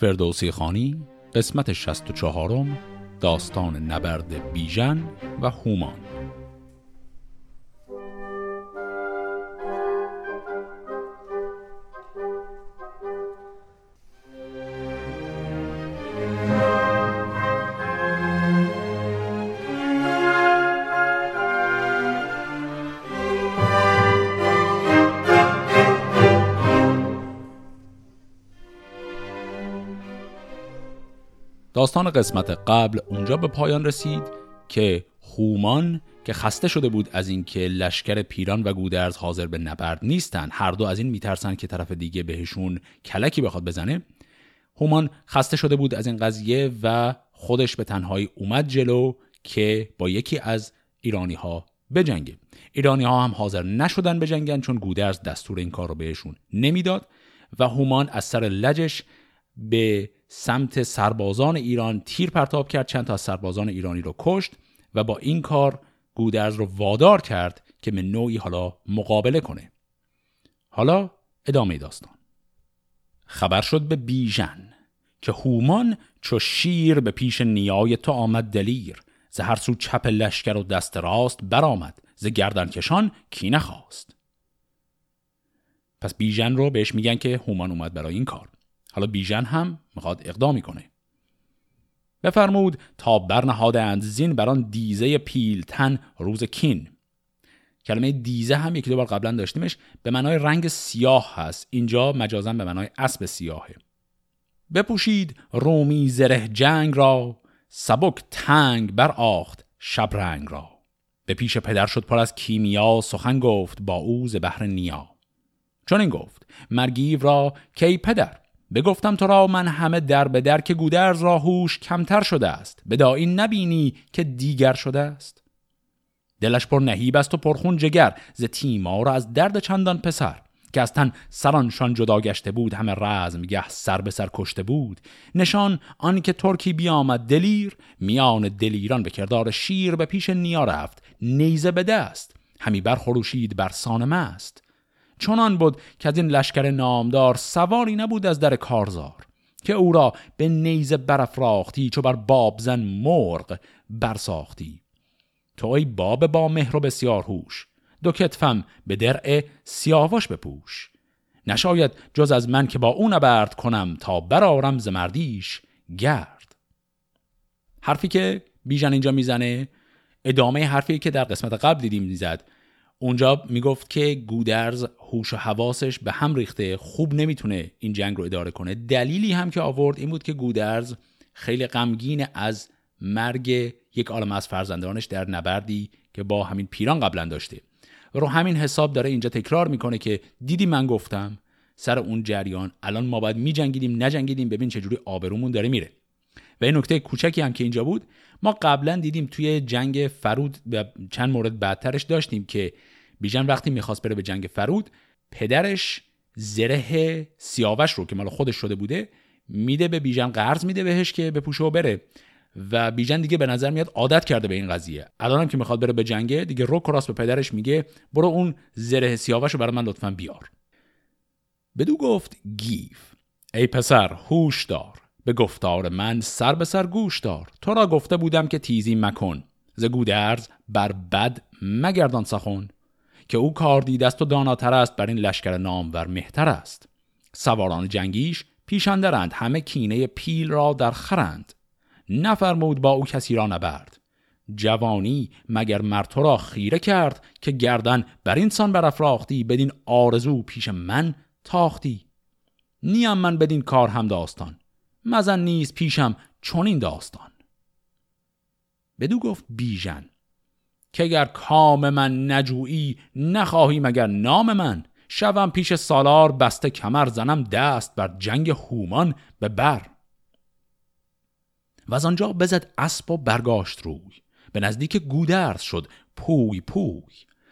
فردوسی خانی قسمت 64 داستان نبرد بیژن و هومان. داستان قسمت قبل اونجا به پایان رسید که هومان که خسته شده بود از اینکه لشکر پیران و گودرز حاضر به نبرد نیستن هر دو از این میترسن که طرف دیگه بهشون کلکی بخواد بزنه. هومان خسته شده بود از این قضیه و خودش به تنهایی اومد جلو که با یکی از ایرانی ها بجنگه. ایرانی ها هم حاضر نشدن بجنگن چون گودرز دستور این کار رو بهشون نمی‌داد و هومان از سر لجش به سمت سربازان ایران تیر پرتاب کرد چند تا از سربازان ایرانی رو کشت و با این کار گودرز رو وادار کرد که به نوعی حالا مقابله کنه. حالا ادامه داستان. خبر شد به بیژن که هومان چو شیر به پیش نیای تو آمد دلیر. ز هر سو چپ لشکر و دست راست برآمد ز گردن کشان کی نخواست. پس بیژن رو بهش میگن که هومان اومد برای این کار. حالا بیژن هم می‌خواد اقدامی کنه بفرمود تا برنهادند زین بران دیزه پیلتن روز کین. کلمه دیزه هم یکی دو بار قبلا داشتیمش به معنای رنگ سیاه هست. اینجا مجازا به معنای اسب سیاهه. بپوشید رومی زره جنگ را سبک تنگ بر آخت شبرنگ را. به پیش پدر شد پر از کیمیا سخن گفت با او ز بهر نیا. چون این گفت مرگیو را کی پدر. بگفتم تو را من همه در به در که گودرز را هوش کمتر شده است. به این نبینی که دیگر شده است. دلش پر نهیب است و پرخون جگر ز تیمار از درد چندان پسر. که از تن سرانشان جدا گشته بود همه رزم گه سر به سر کشته بود. نشان آن که ترکی بیامد دلیر میان دلیران به کردار شیر به پیش نیا رفت. نیزه به دست همی برخروشید بر سان مست. چنان بود که از این لشکر نامدار سواری نبود از در کارزار که او را به نیزه برافراختی چو بر بابزن مرغ برساختی. تو ای باب با مهر و بسیار هوش دو کتفم به درع سیاوش بپوش. نشاید جز از من که با او نبرد کنم تا برارم ز مردیش گرد. حرفی که بیژن اینجا می‌زنه ادامه حرفی که در قسمت قبل دیدیم می‌زد اونجا می‌گفت که گودرز هوش و حواسش به هم ریخته خوب نمی‌تونه این جنگ رو اداره کنه. دلیلی هم که آورد این بود که گودرز خیلی غمگین از مرگ یک عالم از فرزندانش در نبردی که با همین پیران قبلا داشته. رو همین حساب داره اینجا تکرار می‌کنه که دیدی من گفتم سر اون جریان الان ما باید میجنگیدیم نجنگیدیم ببین چجوری آبرومون داره میره. و این نکته کوچکی هم که اینجا بود ما قبلا دیدیم توی جنگ فرود و چند مورد بعدترش داشتیم که بیژن وقتی می‌خواست بره به جنگ فرود پدرش زره سیاوش رو که مال خودش شده بوده میده به بیژن قرض میده بهش که بپوشه و بره. و بیژن دیگه به نظر میاد عادت کرده به این قضیه. الانم که می‌خواد بره به جنگه دیگه رو کراس به پدرش میگه برو اون زره سیاوش رو برای من لطفا بیار. بدو گفت گیف ای پسر هوش دار به گفتار من سر به سر گوش دار. تو را گفته بودم که تیزی مکن ز گودرز بر بد مگردان سخن. که او کار دیده است و داناتر است بر این لشکر نامور مهتر است. سواران جنگیش پیشندرند همه کینه پیل را در خرند. نفرمود با او کسی را نبرد. جوانی مگر مرتو را خیره کرد که گردن بر این سان برافراختی بدین آرزو پیش من تاختی؟ نیم من بدین کار هم داستان مزن نیست پیشم چون این داستان. بدو گفت بیژن که اگر کام من نجویی نخواهی مگر نام من. شوم پیش سالار بسته کمر زنم دست بر جنگ هومان به بر. و از آنجا بزد اسب و برگاشت روی. به نزدیک گودرز شد پوی پوی.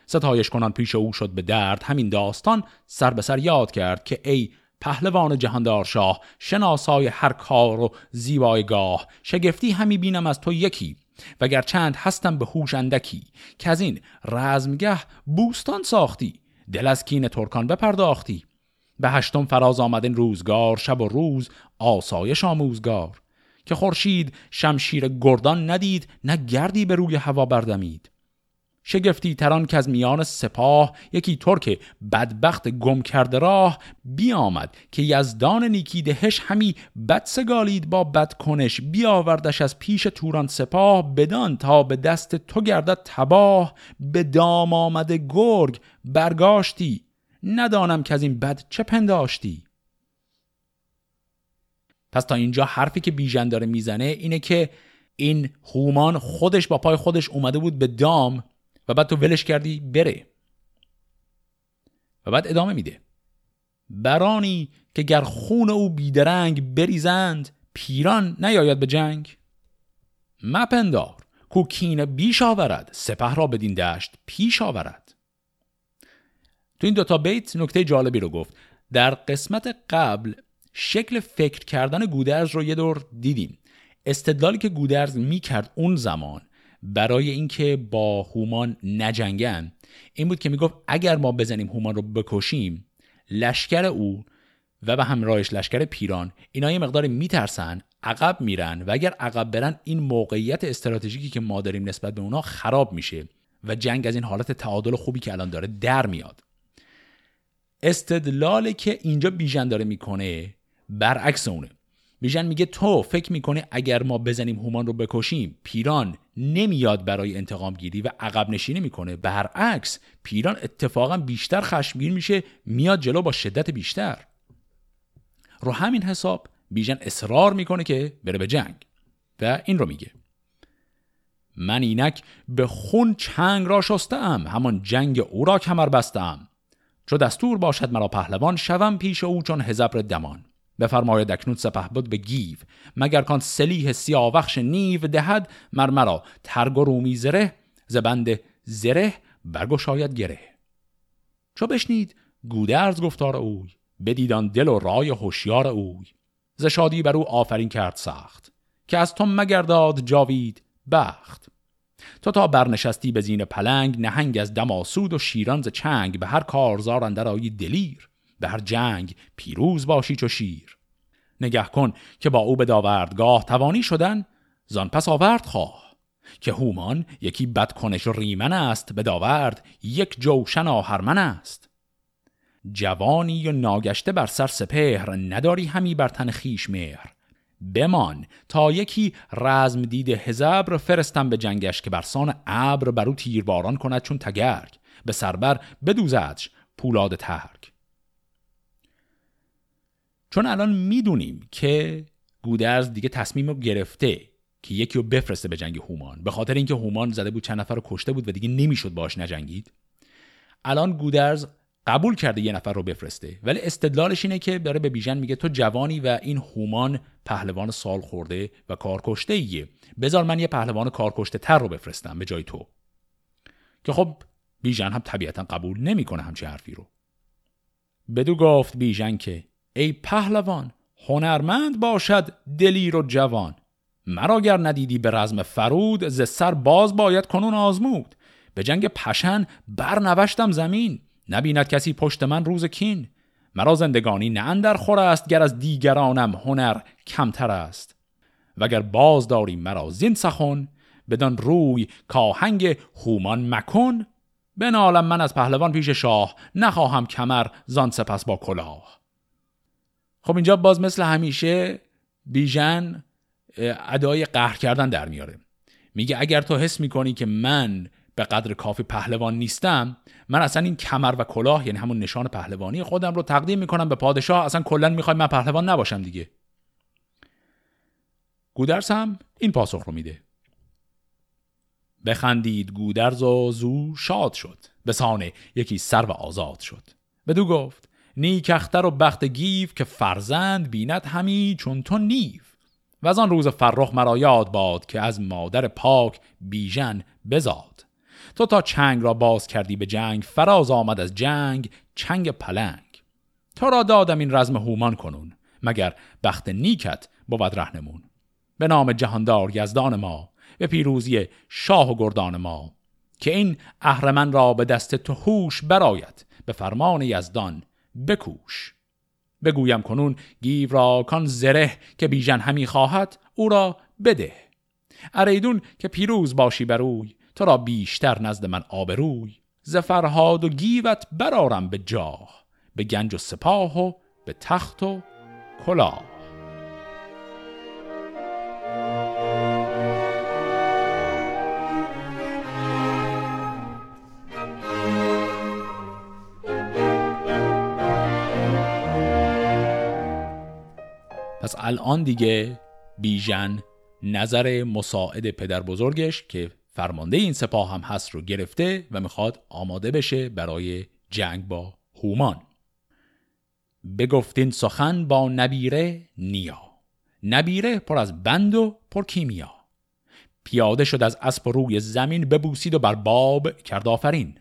ستایش کنان پیش او شد به درد. همین داستان سر به سر یاد کرد که ای پهلوان جهاندار شاه شناسای هر کار و زیبایگاه شگفتی همی بینم از تو یکی. وگر چند هستم به هوش اندکی که از این رزمگه بوستان ساختی دل از کین ترکان بپرداختی. به هشتم فراز آمد این روزگار شب و روز آسایش آموزگار. که خورشید شمشیر گردان ندید نه گردی به روی هوا بردمید. شگفتی تران که از میان سپاه یکی ترک بدبخت گم کرده راه بیامد که یزدان نیکی دهش همی بد سگالید با بد کنش بیاوردش از پیش توران سپاه بدان تا به دست تو گردد تباه به دام آمده گرگ برگاشتی ندانم که از این بد چه پنداشتی. پس تا اینجا حرفی که بیژن داره می‌زنه اینه که این هومان خودش با پای خودش اومده بود به دام و بعد تو ولش کردی بره. و بعد ادامه میده. برانی که گر خون او بیدرنگ بریزند پیران نیاید به جنگ. مپندار کو کین بیش آورد سپه را بدین دشت پیش آورد. تو این دوتا بیت نکته جالبی رو گفت. در قسمت قبل شکل فکر کردن گودرز رو یه دور دیدیم. استدلالی که گودرز می‌کرد اون زمان برای اینکه با هومان نجنگن این بود که می‌گفت اگر ما بزنیم هومان رو بکشیم لشکر او و به همراهش لشکر پیران اینا یه مقدار میترسن عقب میرن و اگر عقب برن این موقعیت استراتژیکی که ما داریم نسبت به اونا خراب میشه و جنگ از این حالت تعادل خوبی که الان داره در میاد. استدلالی که اینجا بیژن داره می‌کنه برعکس اونه. بیژن میگه تو فکر می‌کنه اگر ما بزنیم هومان رو بکشیم پیران نمیاد برای انتقام گیری و عقب نشینی می‌کنه. برعکس پیران اتفاقا بیشتر خشمگین میشه میاد جلو با شدت بیشتر. رو همین حساب بیژن اصرار می‌کنه که بره به جنگ و این رو میگه. من اینک به خون چنگ را شستم همان جنگ او را کمر بستم. چو دستور باشد مرا پهلوان شوم پیش او چون هزبر دمان. بفرماید اکنون سپه بود به گیو. مگر کان سلیح سیاوخش نیو دهد مر مرا ترگ و رومی زره زبند زره برگشاید گره. چو بشنید گودرز گفتار اوی بدیدان دل و رای هوشیار اوی. ز شادی بر او آفرین کرد سخت که از تو مگرداد جاوید بخت. تو تا برنشستی به زین پلنگ نهنگ از دماسود و شیران ز چنگ به هر کارزار اندر آیی دلیر. هر جنگ پیروز باشی چو شیر. نگه کن که با او به داوردگاه توانی شدن زان پس آورد خواه که هومان یکی بدکنش ریمن است به داورد یک جوشن آهرمن است. جوانی و ناگشته بر سر سپهر نداری همی بر تن خیش مهر. بمان تا یکی رزم دیده هزبر فرستم به جنگش که برسان ابر بر او تیرباران کند چون تگرگ. به سربر بدوزدش پولاد ترک چون الان می‌دونیم که گودرز دیگه تصمیم رو گرفته که یکی رو بفرسته به جنگ هومان. به خاطر اینکه هومان زده بود چند نفر رو کشته بود و دیگه نمی‌شد باش نجنگید. الان گودرز قبول کرده یه نفر رو بفرسته ولی استدلالش اینه که داره به بیژن میگه تو جوانی و این هومان پهلوان سال خورده و کارکشته ایه بذار من یه پهلوان کارکشته تر رو بفرستم به جای تو. که خب بیژن هم طبیعتا قبول نمی‌کنه همچی حرفی رو. بدو گفت بیژن که ای پهلوان هنرمند باشد دلیر و جوان. مرا گر ندیدی به رزم فرود ز سر باز باید کنون آزمود. به جنگ پشن برنوشتم زمین. نبیند کسی پشت من روز کین. مرا زندگانی نه اندر خور است گر از دیگرانم هنر کمتر است. وگر باز داری مرا زین سخن بدان روی کاهنگ هومان مکن. بنالم من از پهلوان پیش شاه نخواهم کمر زان سپس با کلاه. خب اینجا باز مثل همیشه بیژن ادای قهر کردن در میاره. میگه اگر تو حس می‌کنی که من به قدر کافی پهلوان نیستم من اصلا این کمر و کلاه یعنی همون نشان پهلوانی خودم رو تقدیم می‌کنم به پادشاه. اصلا کلا می‌خوای من پهلوان نباشم دیگه. گودرز هم این پاسخ رو میده. بخندید گودرز و زو شاد شد. به سان یکی سرو آزاد شد. بدو گفت نیک‌اختر و بخت گیو که فرزند بیند همی چون تو نیو. و از آن روز فرخ مرا یاد باد که از مادر پاک بیژن بزاد. تو تا چنگ را باز کردی به جنگ فراز آمد از جنگ چنگ پلنگ. تو را دادم این رزم هومان کنون مگر بخت نیکت بود رهنمون. به نام جهاندار یزدان ما به پیروزی شاه و گردان ما که این اهرمن را به دست تو هوش براید به فرمان یزدان بکوش. بگویم کنون گیو را کان زره که بیژن همی خواهد او را بده. اریدون که پیروز باشی بروی تو را بیشتر نزد من آبروی. ز فرهاد و گیوت برارم به جاه به گنج و سپاه و به تخت و کلاه. پس الان دیگه بیژن نظر مساعد پدر بزرگش که فرمانده این سپاه هم هست رو گرفته و می‌خواد آماده بشه برای جنگ با هومان. بگفتین سخن با نبیره نیا. نبیره پر از بند و پر کیمیا. پیاده شد از اسب روی زمین ببوسید و بر باب کرد آفرین.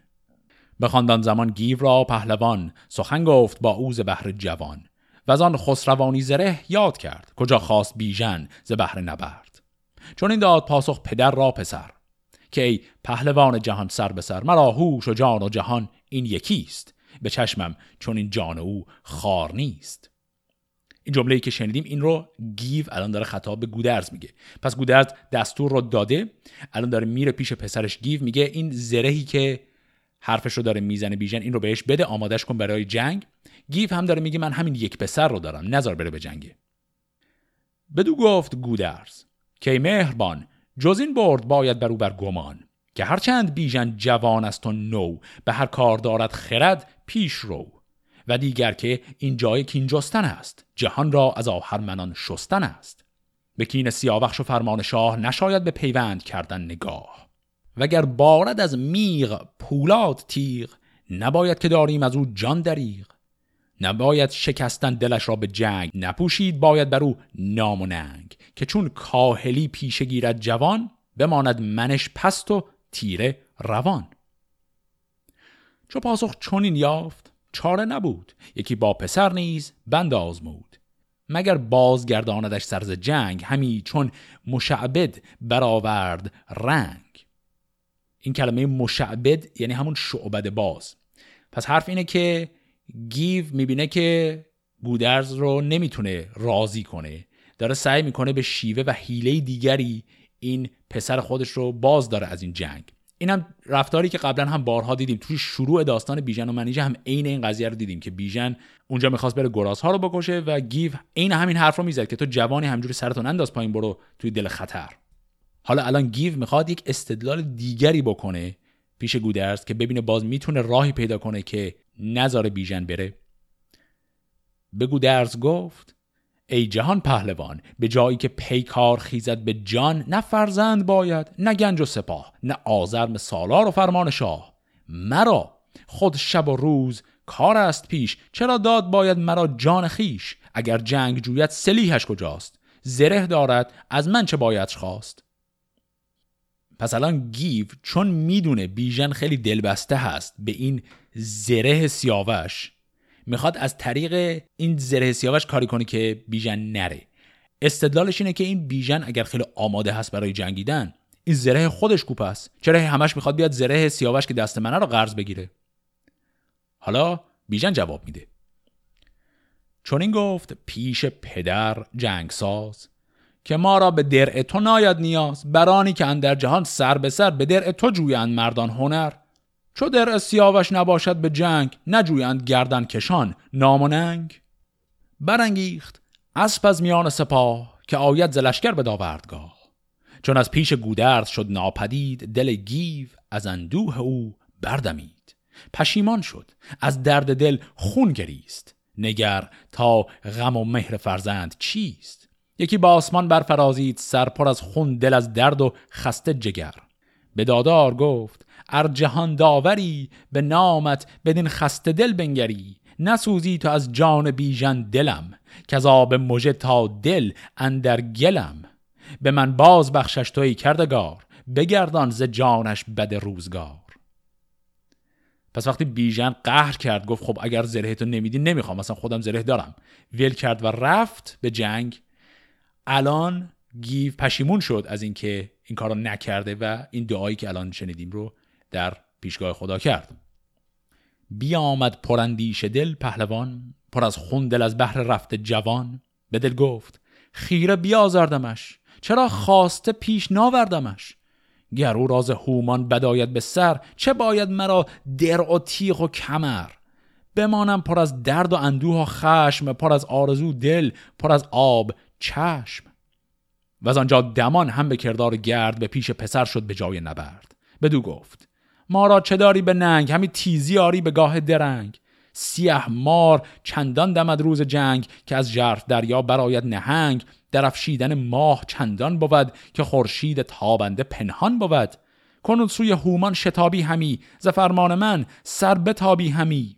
بخواندان زمان گیو را پهلوان سخن گفت با اوز بهر جوان. و از آن خسروانی زره یاد کرد. کجا خواست بیژن ز بهر نبرد. چون این داد پاسخ پدر را پسر که ای پهلوان جهان سر به سر مرا هوش و جان و جهان این یکیست. به چشمم چنین جان او خوار نیست. این جمله که شنیدیم این رو گیو الان داره خطاب به گودرز میگه. پس گودرز دستور رو داده الان داره میره پیش پسرش گیو میگه این زرهی که حرفش رو داره می‌زنه بیژن این رو بهش بده آمادش کن برای جنگ. گیو هم داره میگه من همین یک پسر رو دارم. نذار بره به جنگ. بدو گفت گودرز که مهربان جز این برد باید برو بر گمان که هرچند بیژن جوان است و نو به هر کار دارد خرد پیش رو. و دیگر که این جای کین جستن است جهان را از آهرمنان شستن است. به کین سیاوخش و فرمان شاه نشاید به پیوند کردن نگاه. وگر بارد از میغ پولاد تیغ نباید که داریم از او جان دریغ. نباید شکستن دلش را به جنگ نپوشید باید بر او نام و ننگ. که چون کاهلی پیشه گیرد جوان بماند منش پست و تیره روان. چو پاسخ چنین یافت چاره نبود. یکی با پسر نیز بند آزمود. مگر بازگرداندش سرز جنگ همی چون مشعبد برآورد رنگ. این کلمه مشعبد یعنی همون شعبد باز. پس حرف اینه که گیو می‌بینه که گودرز رو نمی‌تونه راضی کنه. داره سعی می‌کنه به شیوه و حیله دیگری این پسر خودش رو باز داره از این جنگ. اینم رفتاری که قبلا هم بارها دیدیم. توی شروع داستان بیژن و منیژه هم عین این قضیه رو دیدیم که بیژن اونجا می‌خواست بره گرازها رو بکشه و گیو عین همین حرف رو می‌زد که تو جوانی همجوری سرتون انداز پایین برو توی دل خطر. حالا الان گیو می‌خواد یک استدلال دیگری بکنه پیش گودرز که ببینه باز می‌تونه راهی پیدا کنه که نظر بیژن بره. به گودرز گفت ای جهان پهلوان به جایی که پیکار خیزد به جان نه فرزند باید نه گنج و سپاه نه آزرم سالار و فرمان شاه. مرا خود شب و روز کار است پیش چرا داد باید مرا جان خیش اگر جنگ جویت سلیحش کجاست؟ زره دارد از من چه باید خواست؟ پس الان گیو چون می‌دونه بیژن خیلی دلبسته هست به این زره سیاوش. می‌خواد از طریق این زره سیاوش کاری کنه که بیژن نره. استدلالش اینه که این بیژن اگر خیلی آماده هست برای جنگیدن این زره خودش کوپ است. چرا همش می‌خواد بیاد زره سیاوش که دست منه رو قرض بگیره؟ حالا بیژن جواب میده. چون این گفت پیش پدر جنگ ساز که ما را به درع تو ناید نیاز برانی که اندر جهان سر به سر به درع تو جویند مردان هنر. چو درع سیاوش نباشد به جنگ نجویند گردن کشان. نام برانگیخت اسب از میان سپاه که آید زلشگر به داوردگاه. چون از پیش گودرد شد ناپدید دل گیو از اندوه او بردمید. پشیمان شد از درد دل خون گریست. نگر تا غم و مهر فرزند چیست؟ یکی با آسمان برفرازید سر پر از خون دل از درد و خسته جگر. به دادار گفت ار جهان داوری به نامت بدین خسته دل بنگری. نسوزی تو از جان بیژن دلم که از آب مژه تا دل اندر گلم. به من باز بخشش توی کردگار بگردان ز جانش بد روزگار. پس وقتی بیژن قهر کرد گفت خب اگر زره تو نمیدی نمی‌خوام مثلا خودم زره دارم. ویل کرد و رفت به جنگ. الان گیو پشیمون شد از اینکه این کارو نکرده و این دعایی که الان شنیدیم رو در پیشگاه خدا کرد. بیا آمد پرندیش دل پهلوان پر از خوندل از بحر رفت جوان. به دل گفت خیره بیازردمش چرا خواسته پیش ناوردمش؟ گر او راز هومان بداید به سر چه باید مرا درع و تیغ و کمر؟ بمانم پر از درد و اندوه و خشم پر از آرزو دل پر از آب چشم. و از آنجا دمان هم به کردار گرد به پیش پسر شد به جای نبرد. بدو گفت ما را چه داری به ننگ؟ همی تیزی آری به گاه درنگ. سیه مار چندان دمد روز جنگ که از جرف دریا براید نهنگ. درفشیدن ماه چندان بود که خورشید تابنده پنهان بود. کنون سوی هومان شتابی همی ز فرمان من سر بتابی همی.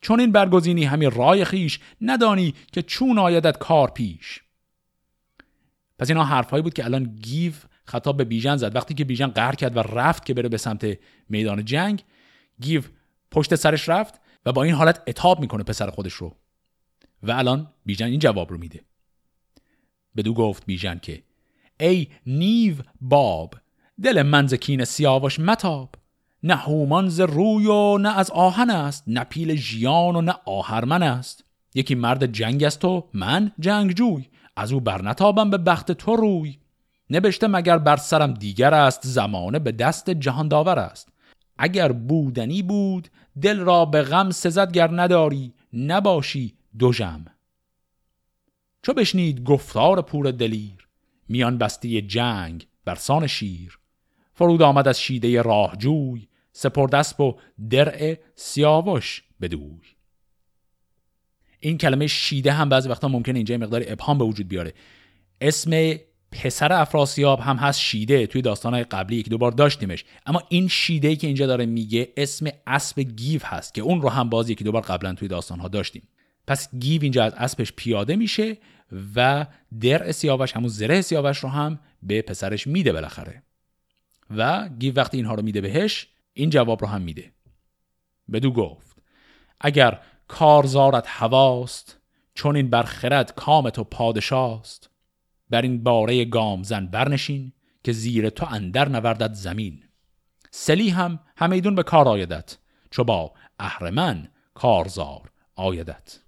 چنین برگزینی همی رای خویش ندانی که چون آیدت کار پیش. پس اینا حرفهایی بود که الان گیو خطاب به بیژن زد. وقتی که بیژن قهر کرد و رفت که بره به سمت میدان جنگ گیو پشت سرش رفت و با این حالت عتاب می‌کنه پسر خودش رو. و الان بیژن این جواب رو میده. بدو گفت بیژن که ای نیو باب دل من ز کین سیاوش متاب. نه هومان ز روی و نه از آهن است. نه پیل ژیان و نه آهرمن است. یکی مرد جنگ است و من جنگ جوی از او برنتابم به بخت تو روی. نبشته مگر بر سرم دیگر است زمانه به دست جهان داور است. اگر بودنی بود دل را به غم سزد گر نداری نباشی دو جم چو بشنید گفتار پور دلیر میان بسته جنگ برسان شیر. فرود آمد از شیده راهجوی سپرد اسب و درع سیاوش بدوی. این کلمه شیده هم بعضی وقتا ممکن اینجا مقدار ابهام به وجود بیاره. اسم پسر افراسیاب هم هست شیده توی داستانهای قبلی یک دو بار داشتیمش. اما این شیده که اینجا داره میگه اسم اسب گیو هست که اون رو هم باز یکی دو بار قبلا توی داستانها داشتیم. پس گیو اینجا از اسبش پیاده میشه و درع سیاوش همون زره سیاوش رو هم به پسرش میده بالاخره. و گیو وقتی اینها رو میده بهش این جواب رو هم میده. بدو گفت اگر کارزارت هواست چون این برخرد کام تو پادشاست بر این باره گام زن برنشین که زیر تو اندر نوردد زمین. سلی هم همیدون به کار آیدت چو با اهرمن کارزار آیدت.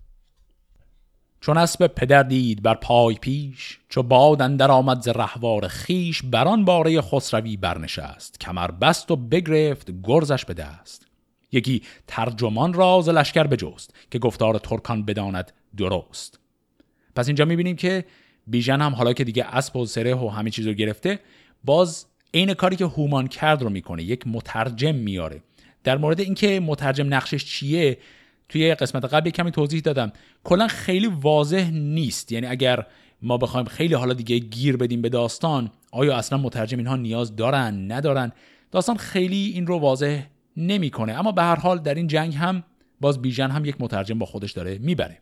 چون اسب پدر دید بر پای پیش چو باد اندر آمد ز رهوار خیش بران باره خسروی برنشست. کمر بست و بگرفت گرزش به دست. یکی ترجمان راز لشکر بجست که گفتار ترکان بداند درست. پس اینجا می‌بینیم که بیژن هم حالا که دیگه اسب و سره و همه چیز رو گرفته باز عین کاری که هومان کرد رو می‌کنه یک مترجم میاره در مورد اینکه مترجم نقشش چیه توی قسمت قبل کمی توضیح دادم. کلا خیلی واضح نیست. یعنی اگر ما بخوایم خیلی حالا دیگه گیر بدیم به داستان آیا اصلا مترجم اینها نیاز دارن ندارن؟ داستان خیلی این رو واضح نمی‌کنه. اما به هر حال در این جنگ هم باز بیژن هم یک مترجم با خودش داره می‌بره.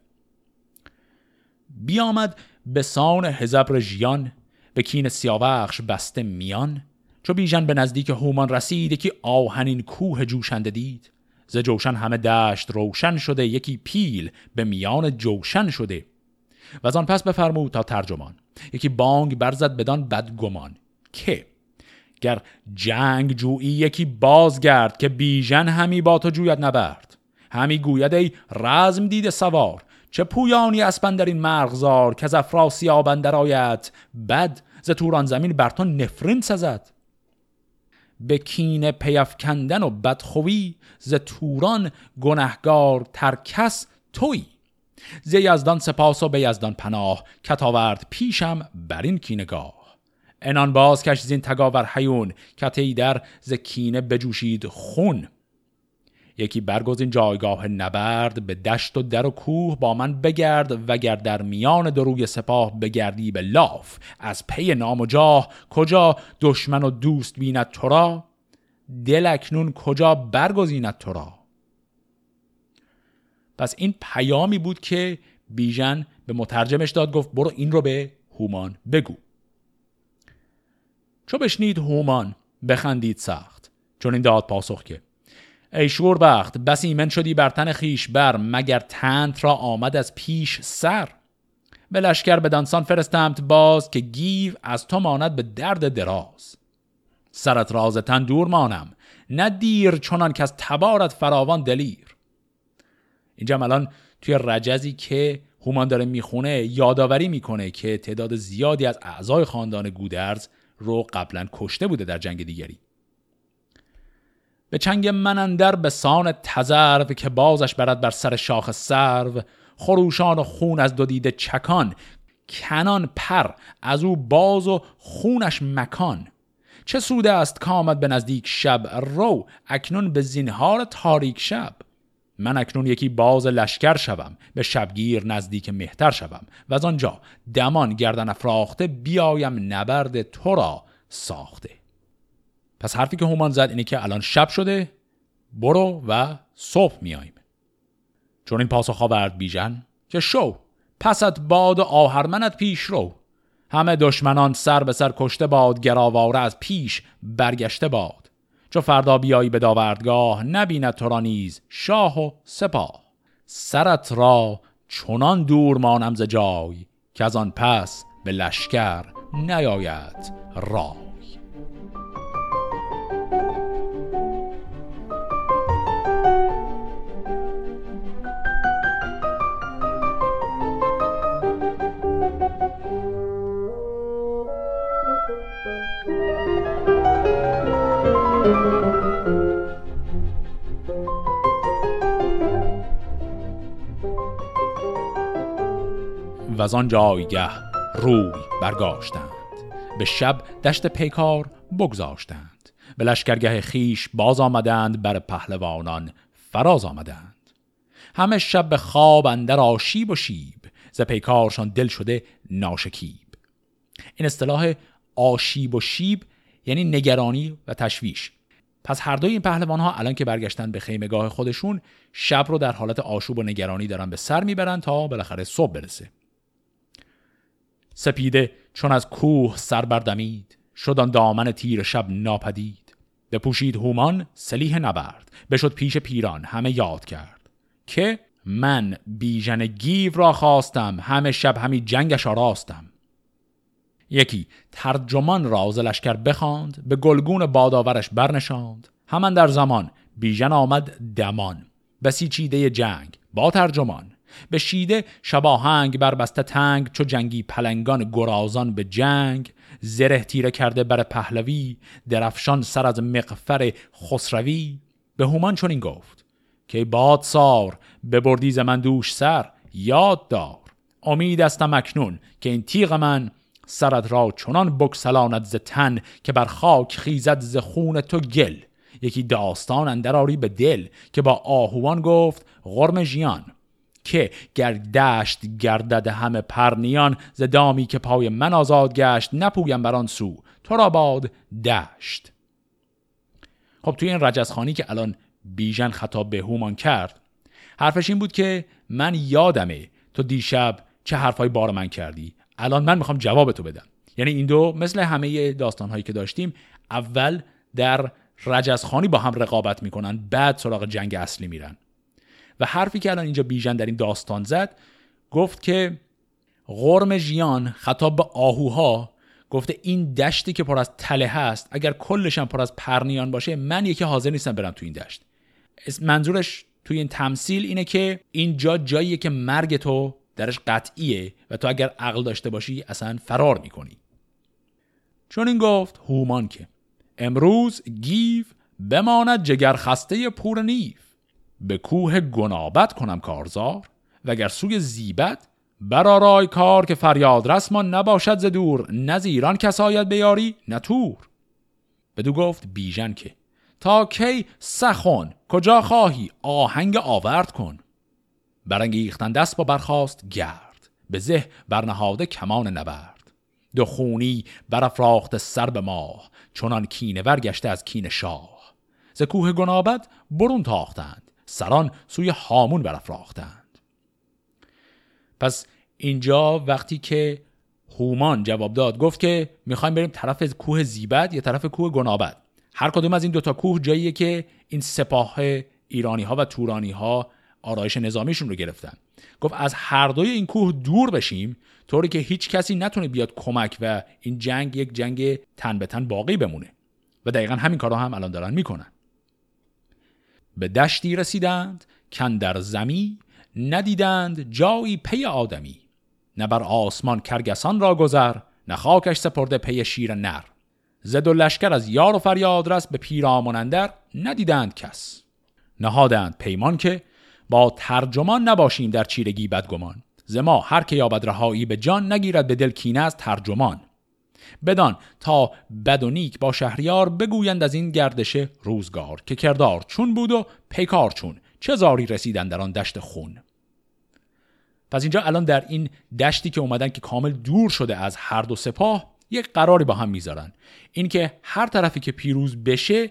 بیامد به سان هزبر ژیان به کین سیاوخش بسته میان چو بیژن به نزدیک هومان رسید یکی آهنین کوه جوشنده دید. ز جوشن همه دشت روشن شده یکی پیل به میان جوشن شده. و از آن پس بفرمود تا ترجمان. یکی بانگ برزد بدان بدگمان. که؟ گر جنگ جویی یکی بازگرد که بیژن همی با تو جوید نبرد. همی گوید ای رزم دیده سوار. چه پویانی اسپن در این مرغزار که از افراسیاب اندر آید بد ز توران زمین بر تو نفرین سزد. به کین پی افکندن و بدخوی ز توران گنهکارتر کس توی. ز یزدان سپاس و به یزدان پناه که‌ت آورد پیشم بر این کینه‌گاه عنان باز کش زین تگاور هیون که‌ت اندر ز کینه بجوشید خون. یکی برگزین جایگاه نبرد به دشت و در و کوه با من بگرد وگر در میان دو روی سپاه بگردی به لاف. از پی نام و جاه کجا دشمن و دوست بیند تو را؟ دل اکنون کجا برگزیند تو را؟ پس این پیامی بود که بیژن به مترجمش داد گفت برو این رو به هومان بگو. چو بشنید هومان بخندید سخت. چون این داد پاسخ که ای شوربخت بس ایمن شدی بر تن خیش بر مگر تنت را آمد از پیش سر؟ به لشکر به دانسان فرستمت باز که گیو از تو ماند به درد دراز. سرت راز تن دور مانم نه دیر چنان که از تبارت فراوان دلیر. اینجا الان توی رجزی که هومان داره می‌خونه یادآوری می‌کنه که تعداد زیادی از اعضای خاندان گودرز رو قبلا کشته بوده در جنگ دیگری. به چنگ من اندر به سان تزرو که بازش برد بر سر شاخ سرو خروشان و خون از دو دیده چکان کنان پر از او باز و خونش مکان. چه سوده است کامد به نزدیک شب؟ رو اکنون به زینهار تاریک شب. من اکنون یکی باز لشکر شوم به شبگیر نزدیک مهتر شوم. و از آنجا دمان گردن افراخته بیایم نبرد تو را ساخته. پس حرفی که هومان زد اینه که الان شب شده برو و صبح میاییم چون این پاسخ آورد بیژن که شو پست باد و آهرمنت پیش رو. همه دشمنان سر به سر کشته باد گراواره از پیش برگشته باد. چو فردا بیایی به داوردگاه نبیند تو را نیز شاه و سپاه. سرت را چنان دور مانم ز جای که از آن پس به لشکر نیاید را و از آن جایگه روی برگاشتند. به شب دشت پیکار بگذاشتند. به لشکرگه خیش باز آمدند بر پهلوانان فراز آمدند. همه شب به خواب اندر آشیب و شیب ز پیکارشان دل شده ناشکیب. این اصطلاح آشیب و شیب یعنی نگرانی و تشویش. پس هر دوی این پهلوان ها الان که برگشتن به خیمگاه خودشون شب رو در حالت آشوب و نگرانی دارن به سر می‌برن تا بالاخره صبح برسه. سپیده چون از کوه سر بردمید. شدان دامن تیر شب ناپدید. بپوشید هومان سلیح نبرد. بشد پیش پیران همه یاد کرد. که من بیژن گیو را خواستم همه شب همی جنگش آراستم. یکی ترجمان راز لشکر بخواند به گلگون باداورش برنشاند. همان در زمان بیژن آمد دمان. بسیچیده جنگ با ترجمان. به شیده شباهنگ بسته تنگ چو جنگی پلنگان گرازان به جنگ. زره تیره کرده بر پهلوی درفشان سر از مقفر خسروی. به هومان چون این گفت که باد سار ببردی ز من دوش سر یاد دار. امید استم اکنون که این تیغ من سرت را چنان بکسلاند ز تن که بر خاک خیزد ز خون تو گل. یکی داستان اندراری به دل که با آهوان گفت غرم ژیان. که گر دشت گردد همه پرنیان ز دامی که پای من آزاد گشت نپویم بر آن سو. تو را باد دشت. خب توی این رجزخانی که الان بیژن خطاب به هومان کرد حرفش این بود که من یادمه تو دیشب چه حرفای بار من کردی. الان من می‌خوام جواب تو بدم. یعنی این دو مثل همه داستانهایی که داشتیم اول در رجزخانی با هم رقابت می‌کنن بعد سراغ جنگ اصلی میرن. و حرفی که الان اینجا بیژن در این داستان زد گفت که غرم ژیان خطاب به آهوها گفته این دشتی که پر از تله هست اگر کلش هم پر از پرنیان باشه من یکی حاضر نیستم برم تو این دشت. منظورش توی این تمثیل اینه که این جا جاییه که مرگ تو درش قطعیه و تو اگر عقل داشته باشی اصلا فرار می‌کنی. چون این گفت هومان که امروز گیو بماند جگر خسته پور نیف به کوه گنابت کنم کارزار وگر سوی زیبت برارای کار که فریاد رسمان نباشد ز دور نزیران کس آید بیاری نتور بدو گفت بیژن که تا کی سخن کجا خواهی؟ آهنگ آورد کن. برانگیختن دست با برخواست گرد به زه برنهاده کمان نبرد. دو خونی برافراخت سر به ماه چنان کینه ورگشته از کین شاه. ز کوه گنابت برون تاختند سران سوی هامون برافراختند. پس اینجا وقتی که هومان جواب داد گفت که می‌خوایم بریم طرف کوه زیبد یا طرف کوه گنابد. هر کدوم از این دوتا کوه جاییه که این سپاه ایرانی ها و تورانی ها آرایش نظامیشون رو گرفتن. گفت از هر دوی این کوه دور بشیم طوری که هیچ کسی نتونه بیاد کمک و این جنگ یک جنگ تن به تن باقی بمونه. و دقیقا همین کارا هم الان دارن می‌کنن. به دشتی رسیدند کن در زمی ندیدند جایی پی آدمی نه بر آسمان کرگسان را گذر نه خاکش سپرده پی شیر نر. زد و لشکر از یار و فریاد رس به پیرامونندر ندیدند کس. نهادند پیمان که با ترجمان نباشیم در چیرگی بدگمان. زما هر که یابد رهایی به جان نگیرد به دل کینه از ترجمان. بدان تا بد و نیک با شهریار بگویند از این گردش روزگار که کردار چون بود و پیکار چون چه زاری رسیدن در آن دشت خون. پس اینجا الان در این دشتی که اومدن که کامل دور شده از هر دو سپاه یک قراری با هم می‌ذارن. اینکه هر طرفی که پیروز بشه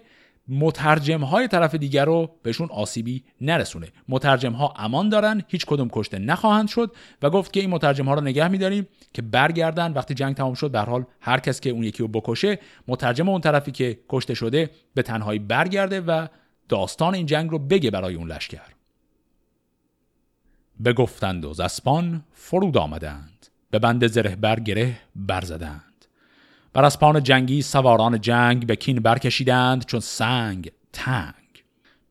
مترجم های طرف دیگر رو بهشون آسیبی نرسونه. مترجم ها امان دارن هیچ کدوم کشته نخواهند شد و گفت که این مترجم ها رو نگه میداریم که برگردن. وقتی جنگ تمام شد به حال هر کس که اون یکی رو بکشه مترجم اون طرفی که کشته شده به تنهایی برگرده و داستان این جنگ رو بگه برای اون لشکر. بگفتند و زسپان فرود آمدند. به بند زره بر گره برزدند بر اسپان جنگی سواران جنگ به کین برکشیدند چون سنگ تنگ.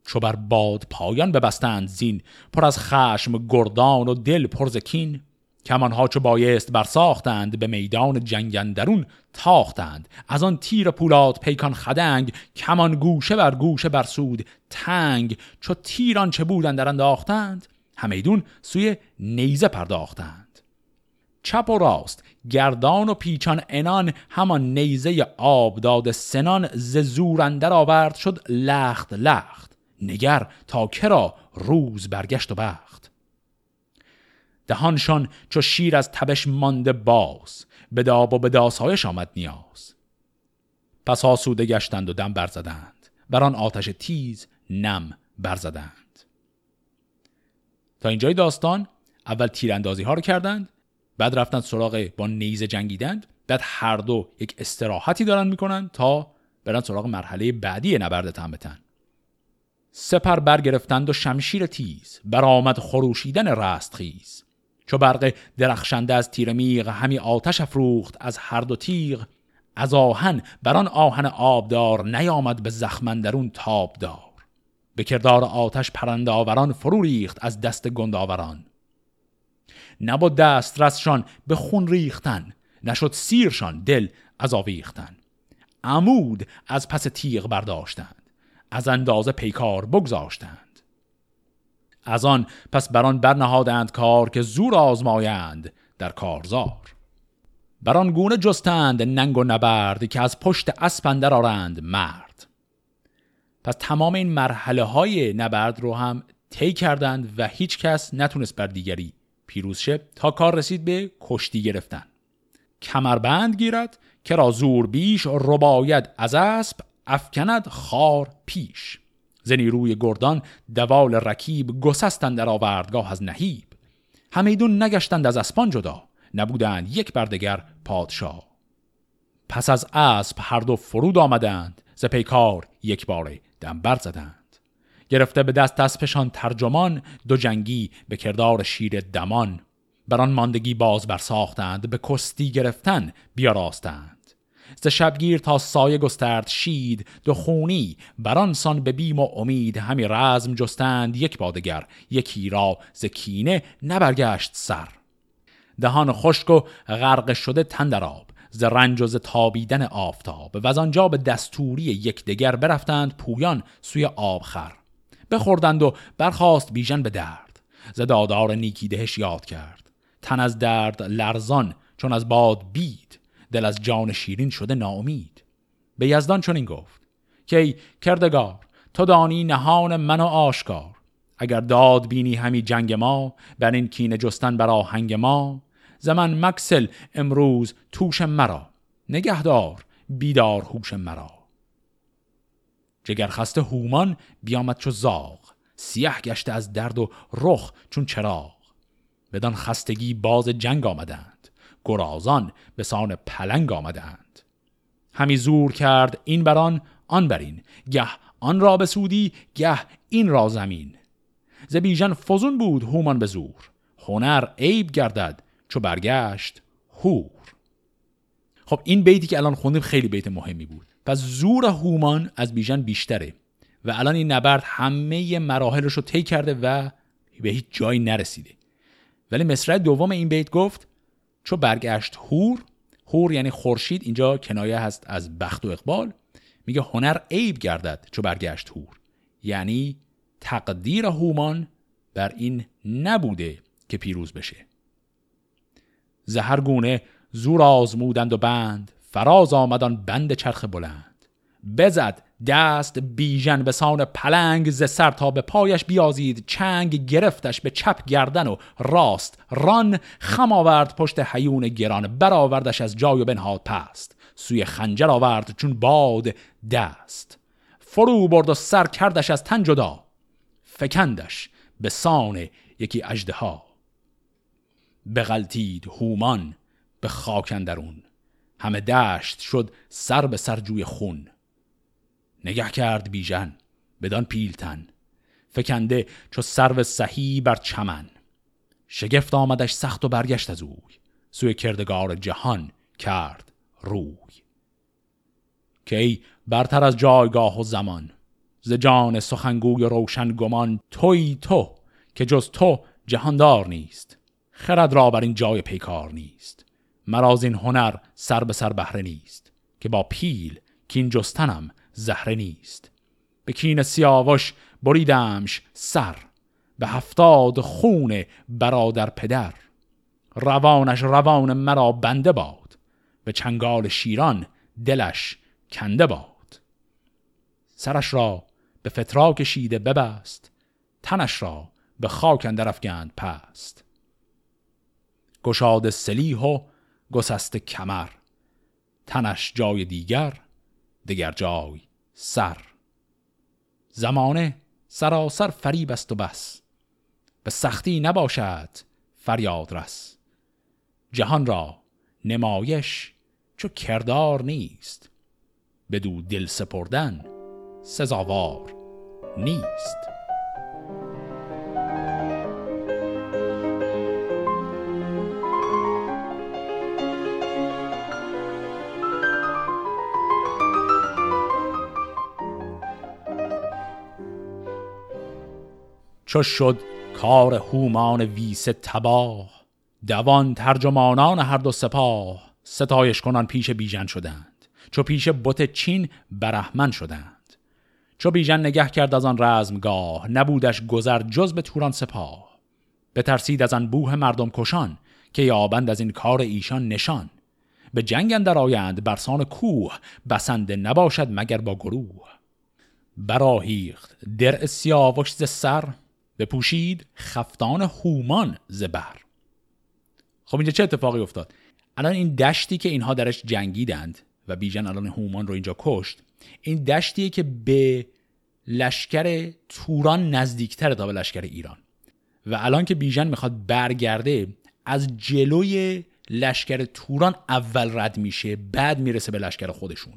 چو بر باد پایان ببستند زین پر از خشم گردان و دل پر کین. کمانها چو بایست برساختند به میدان جنگندرون تاختند. از آن تیر پولاد پیکان خدنگ کمان گوشه بر گوشه بر سود تنگ. چو تیران چه بودند در انداختند؟ همیدون سوی نیزه پرداختند. چپ و راست گردان و پیچان انان همان نیزه آب داد سنان ز زور آورد شد لخت لخت. نگر تا کرا روز برگشت و بخت. دهانشان چو شیر از تبش مانده باز به داب و به داسایش آمد نیاز. پس آسوده گشتند و دم برزدند بر آن آتش تیز نم برزدند. تا اینجای داستان اول تیراندازی ها رو کردند بعد رفتن سراغ با نیزه جنگیدند. بعد هر دو یک استراحتی دارن می‌کنن تا برن سراغ مرحله بعدی نبرد تن سپر برگرفتند و شمشیر تیز برآمد خروشیدن رستخیز چو برق درخشنده از تیر میغ همی آتش افروخت از هر دو تیغ از آهن بر آن آهن آبدار نیامد به زخمندرون تابدار. به کردار آتش پرنده آوران فرو ریخت از دست گنداوران نبا دست رسشان به خون ریختن نشد سیرشان دل از آویختن. عمود از پس تیغ برداشتند از اندازه پیکار بگذاشتند. از آن پس بران برنهادند کار که زور آزمایند در کارزار. بران گونه جستند ننگ و نبرد که از پشت اسپندر آرند مرد. پس تمام این مرحله های نبرد رو هم طی کردند و هیچ کس نتونست بر دیگری پیروز شه تا کار رسید به کشتی گرفتن. کمربند گیرد که را زور بیش رباید از اسب افکند خار پیش. زنی روی گردان دوال رکیب گسستند در آوردگاه از نهیب. همیدون نگشتند از اسپان جدا نبودند یک بردگر پادشاه. پس از اسب هر دو فرود آمدند ز پیکار یک باره دنبر زدند. گرفته به دست اسبشان ترجمان دو جنگی به کردار شیر دمان. بران ماندگی باز برساختند به کستی گرفتن بیاراستند. ز شبگیر تا سایه گسترد شید دو خونی بران سان به بیم و امید همی رزم جستند. یک بادگر یکی را ز کینه نبرگشت سر. دهان خشک و غرق شده تندراب ز رنج و ز تابیدن آفتاب. و از آنجا به دستوری یکدیگر برفتند پویان سوی آبخر. بخوردند و برخواست بیژن به درد. ز دادار نیکی دهش یاد کرد. تن از درد لرزان چون از باد بید. دل از جان شیرین شده ناامید. به یزدان چون این گفت. که کردگار تو دانی نهان من و آشکار. اگر داد بینی همی جنگ ما بر این کینه جستن بر آهنگ ما. زمن مکسل امروز توش مرا. نگهدار بیدار هوش مرا. جگر خسته هومان بیامد چو زاغ سیه گشته از درد و رخ چون چراغ. بدان خستگی باز جنگ آمدند گرازان به سان پلنگ آمدند. همی زور کرد این بران آن برین گه آن را بسودی گه این را زمین. ز بیژن فزون بود هومان به زور هنر عیب گردد چو برگشت هور خب این بیتی که الان خوندیم خیلی بیت مهمی بود. پس زور هومان از بیژن بیشتره و الان این نبرد همه مراحلش رو طی کرده و به هیچ جایی نرسیده. ولی مصرع دوم این بیت گفت چو برگشت هور هور یعنی خورشید اینجا کنایه هست از بخت و اقبال میگه هنر عیب گردد چو برگشت هور یعنی تقدیر هومان بر این نبوده که پیروز بشه. زهر گونه زور آزمودند و بند فراز آمدان بند چرخ بلند. بزد دست بیژن به سان پلنگ ز سر تا به پایش بیازید. چنگ گرفتش به چپ گردن و راست ران. خم آورد پشت حیون گران. برآوردش از جای و بنهاد پست. سوی خنجر آورد چون باد دست. فرو برد و سر کردش از تن جدا. فکندش به سان یکی اژدها. بغلتید هومان به خاک اندرون. همه دشت شد سر به سر جوی خون. نگه کرد بیژن بدان پیلتن فکنده چو سرو سهی بر چمن. شگفت آمدش سخت و برگشت از اوی. سوی کردگار جهان کرد روی. که ای برتر از جایگاه و زمان. ز جان سخنگوی روشن گمان توی تو که جز تو جهاندار نیست. خرد را بر این جای پیکار نیست. مراز این هنر سر به سر بهره نیست که با پیل کین جستنم زهره نیست. به کین سیاوش بریدمش سر به هفتاد خون برادر پدر. روانش روان مرا بنده باد به چنگال شیران دلش کنده باد. سرش را به فتراک شیده ببست تنش را به خاک اندر افگند پست. گشاد سلیح و گسست کمر تنش جای دیگر دگر جای سر. زمانه سراسر فریب است و بس به سختی نباشد فریاد رس. جهان را نمایش چو کردار نیست بدو دل سپردن سزاوار نیست. چو شد کار هومان ویس تباه دوان ترجمانان هر دو سپاه ستایش کنان پیش بیژن شدند چو پیش بت چین برهمن شدند. چو بیژن نگه کرد از آن رزمگاه نبودش گذر جز به توران سپاه. بترسید از انبوه مردم کشان که یابند از این کار ایشان نشان. به جنگ اندر آیند برسان کوه بسنده نباشد مگر با گروه. براهیخت درع سیاوش ز سر بپوشید خفتان هومان زبر خب اینجا چه اتفاقی افتاد؟ الان این دشتی که اینها درش جنگیدند و بیژن الان هومان رو اینجا کشت این دشتیه که به لشکر توران نزدیکتره تا به لشکر ایران. و الان که بیژن می‌خواد برگرده از جلوی لشکر توران اول رد میشه بعد می‌رسه به لشکر خودشون.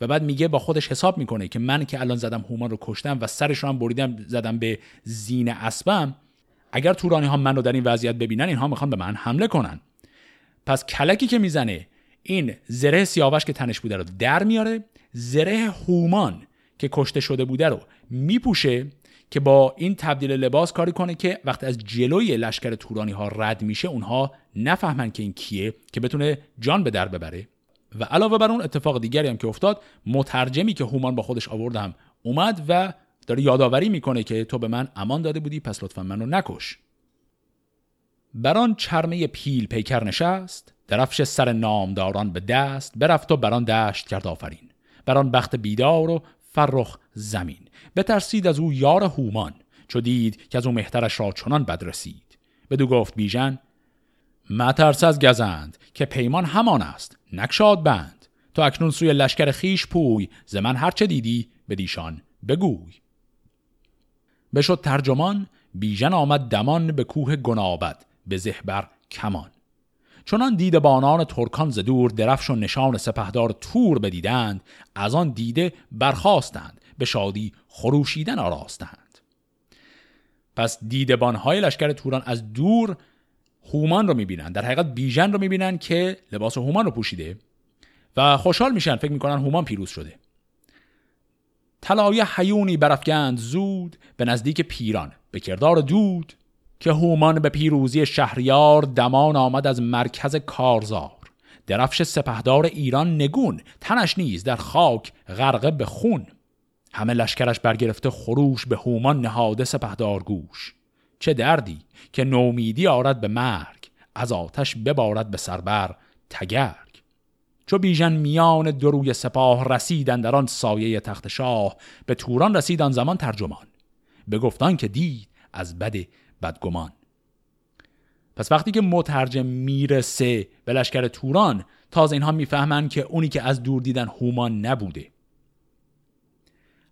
و بعد میگه با خودش حساب می‌کنه که من که الان زدم هومان رو کشتم و سرش رو هم بریدم زدم به زین اسبم اگر تورانی ها من رو در این وضعیت ببینن اینها می‌خوان به من حمله کنن. پس کلکی که می‌زنه این زره سیاوش که تنش بوده رو در میاره زره هومان که کشته شده بوده رو میپوشه که با این تبدیل لباس کاری کنه که وقتی از جلوی لشکر تورانی ها رد میشه اونها نفهمن که این کیه که بتونه جان به در ببره. و علاوه بر اون اتفاق دیگری هم که افتاد مترجمی که هومان با خودش آوردم اومد و داره یادآوری می‌کنه که تو به من امان داده بودی پس لطفا منو نکش. بران چرمه پیل پیکر نشست درفش سر نامداران به دست برفت و بران دشت کرد آفرین. بران بخت بیدار و فرخ زمین. بترسید از او یار هومان چو دید که از او مهترش را چنان بد رسید. بدو گفت بیژن مترس از گزند که پیمان همان است نکشاد بند تو اکنون سوی لشکر خیش پوی ز من هرچه دیدی به دیشان بگوی. بشد ترجمان بیژن آمد دمان به کوه گنابد به زهبر کمان. چنان دید بانان ترکان ز دور درفش و نشان سپهدار تور بدیدند از آن دیده برخواستند به شادی خروشیدن آراستند. پس دیدبانهای لشکر توران از دور هومان رو می‌بینن. در حقیقت بیژن رو می‌بینن که لباس هومان رو پوشیده و خوشحال میشن فکر می‌کنن هومان پیروز شده. طلایه حیونی برافگند زود به نزدیک پیران به کردار دود که هومان به پیروزی شهریار دمان آمد از مرکز کارزار. درفش سپهدار ایران نگون تنش نیز در خاک غرقه به خون. همه لشکرش برگرفته خروش به هومان نهاده سپهدار گوش. چه دردی که نومیدی آرد به مرگ از آتش ببارد به سربر تگرگ. چو بیژن میان دروی سپاه رسیدن در آن سایه تخت شاه به توران رسیدن زمان ترجمان. به گفتان که دید از بد بدگمان. پس وقتی که مترجم می‌رسه به لشکر توران تازه اینها می‌فهمند که اونی که از دور دیدن هومان نبوده.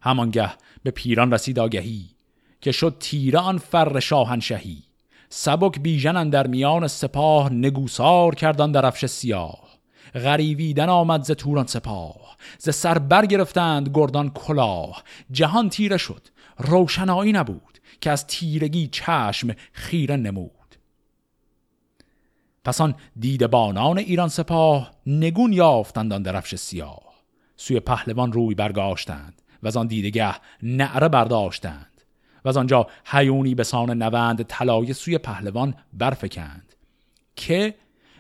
همانگه به پیران رسید آگهی. که شد تیره آن فر شاهنشهی. سبک بیژن در میان سپاه نگوسار کردن در افش سیاه. غریویدن آمد ز توران سپاه. ز سر برگرفتند گردان کلاه. جهان تیره شد روشنایی نبود که از تیرگی چشم خیره نمود. پسان بانان ایران سپاه نگون یافتند آن درفش سیاه. سوی پهلوان روی برگاشتند و از آن دیدگه نعره برداشتند. و از آنجا حیونی به سان نوند طلایه سوی پهلوان برفکند که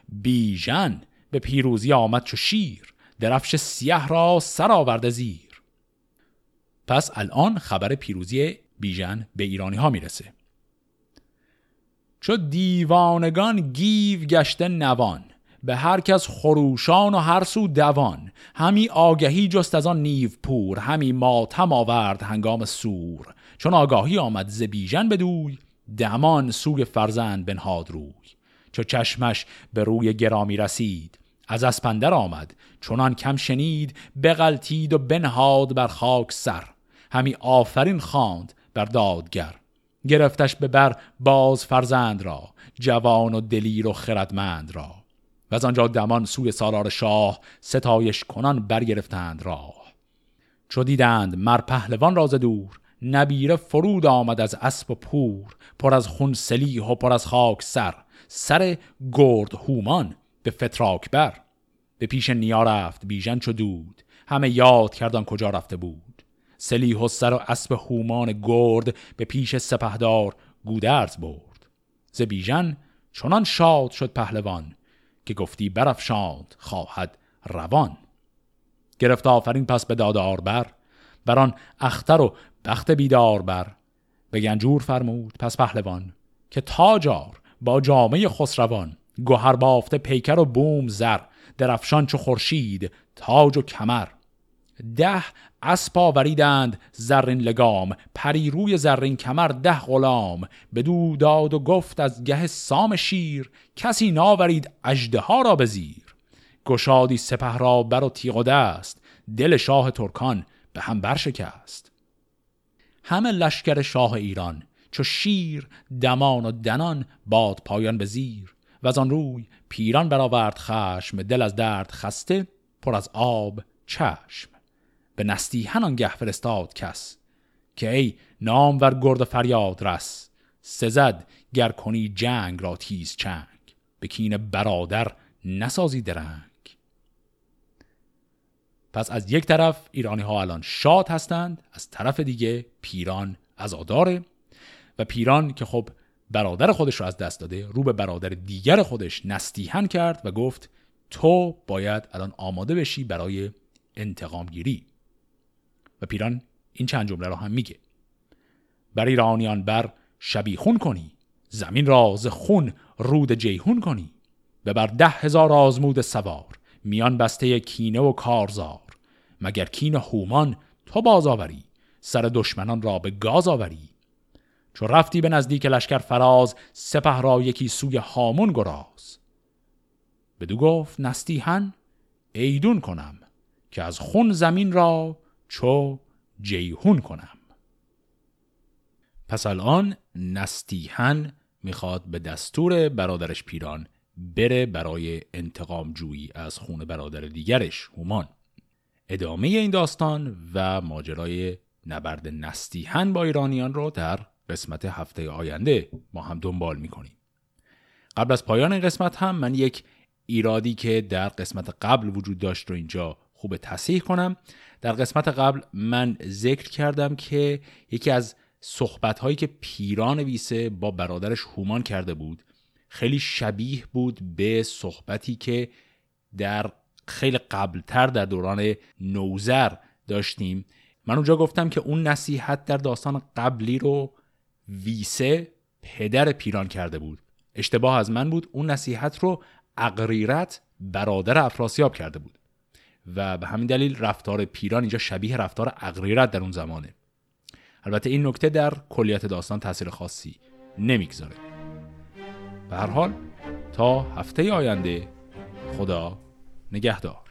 بیژن به پیروزی آمد چو شیر درفش سیاه را سر آورده زیر. پس الان خبر پیروزی بیژن به ایرانی ها می‌رسه. چو دیوانگان گیو گشته نوان به هر کس خروشان و هر سو دوان همی آگهی جست از آن نیو پور همی ماتم آورد هنگام سور. چون آگاهی آمد ز بیژن بدوی دمان سوی فرزند بنهاد روی. چو چشمش به روی گرامی رسید از اسپندر آمد چونان کم شنید بغلتید و بنهاد بر خاک سر. همی آفرین خواند بر دادگر. گرفتش به بر باز فرزند را جوان و دلیر و خردمند را. و از آنجا دمان سوی سالار شاه ستایش کنان برگرفتند راه. چو دیدند مر پهلوان راز دور نبیره فرود آمد از اسب و پور پر از خون سلیح و پر از خاک سر سر گرد هومان به فتراک بر. به پیش نیا رفت بیژن چو دود همه یاد کردن کجا رفته بود. سلیح و سر و اسب هومان گرد به پیش سپهدار گودرز برد. ز بیژن چنان شاد شد پهلوان که گفتی برافشاند خواهد روان. گرفت آفرین پس به دادار بر بران اختر و بخت بیدار بر به گنجور فرمود پس پهلوان که تاجار با جامعه خسروان گوهر بافته پیکر و بوم زر درفشان چو خورشید تاج و کمر. ده اسب آوریدند زرین لگام پری روی زرین کمر ده غلام. بدو داد و گفت از گه سام شیر کسی ناورید اجده ها را بزیر گشادی سپه را بر و تیغ و دست دل شاه ترکان به هم برشکست. همه لشکر شاه ایران چو شیر دمان و دنان باد پایان به زیر. و از آن روی پیران برآورد خشم دل از درد خسته پر از آب چشم. به نستی هنان گه فرستاد کس که ای نام ور گرد فریاد رس سزد گر کنی جنگ را تیز چنگ. به کین برادر نسازی درنگ. پس از یک طرف ایرانی ها الان شاد هستند از طرف دیگه پیران آداره و پیران که خب برادر خودش رو از دست داده رو به برادر دیگر خودش نستیهن کرد و گفت تو باید الان آماده بشی برای انتقام گیری و پیران این چند جمله را هم میگه. بر ایرانیان بر شبیخون کنی زمین را ز خون رود جیهون کنی و بر ده هزار آزمود سوار میان بسته کینه و کارزار. مگر کین هومان تو باز آوری؟ سر دشمنان را به گاز آوری؟ چو رفتی به نزدیک لشکر فراز سپه را یکی سوی هامون گراز. بدو گفت نستیهن ایدون کنم که از خون زمین را چو جیهون کنم. پس الان نستیهن می‌خواد به دستور برادرش پیران بره برای انتقام جویی از خون برادر دیگرش هومان. ادامه این داستان و ماجرای نبرد نستیهن با ایرانیان رو در قسمت هفته آینده ما هم دنبال می‌کنیم. قبل از پایان این قسمت هم من یک ایرادی که در قسمت قبل وجود داشت رو اینجا خوب تصحیح کنم. در قسمت قبل من ذکر کردم که یکی از صحبت هایی که پیران ویسه با برادرش هومان کرده بود خیلی شبیه بود به صحبتی که در خیلی قبلتر در دوران نوزر داشتیم. من اونجا گفتم که اون نصیحت در داستان قبلی رو ویسه پدر پیران کرده بود. اشتباه از من بود اون نصیحت رو اقریرت برادر افراسیاب کرده بود. و به همین دلیل رفتار پیران اینجا شبیه رفتار اقریرت در اون زمانه. البته این نکته در کلیت داستان تاثیر خاصی نمی‌گذاره. به هر حال تا هفته آینده خدا نگهدار.